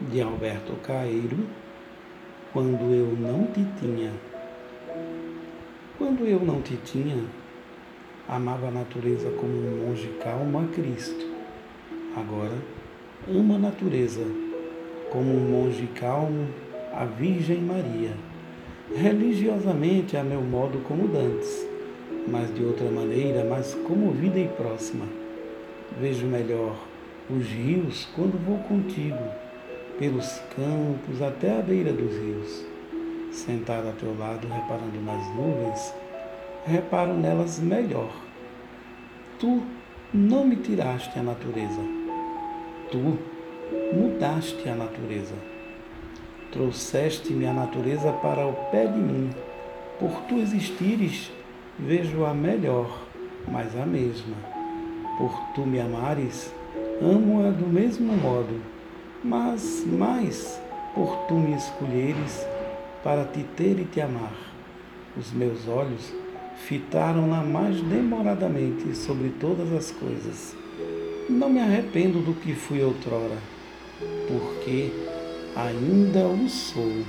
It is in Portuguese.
de Alberto Caeiro, quando eu não te tinha. Quando eu não te tinha, amava a natureza como um monge calmo a Cristo. Agora, amo a natureza como um monge calmo a Virgem Maria. Religiosamente, a meu modo como dantes, mas de outra maneira, mais comovida e próxima. Vejo melhor os rios quando vou contigo pelos campos até a beira dos rios. Sentado a teu lado, reparando nas nuvens, reparo nelas melhor. Tu não me tiraste a natureza. Tu mudaste a natureza. Trouxeste-me a natureza para o pé de mim. Por tu existires, vejo-a melhor, mas a mesma. Por tu me amares, amo-a do mesmo modo mas mais por tu me escolheres para te ter e te amar. Os meus olhos fitaram-na mais demoradamente sobre todas as coisas. Não me arrependo do que fui outrora, porque ainda o sou.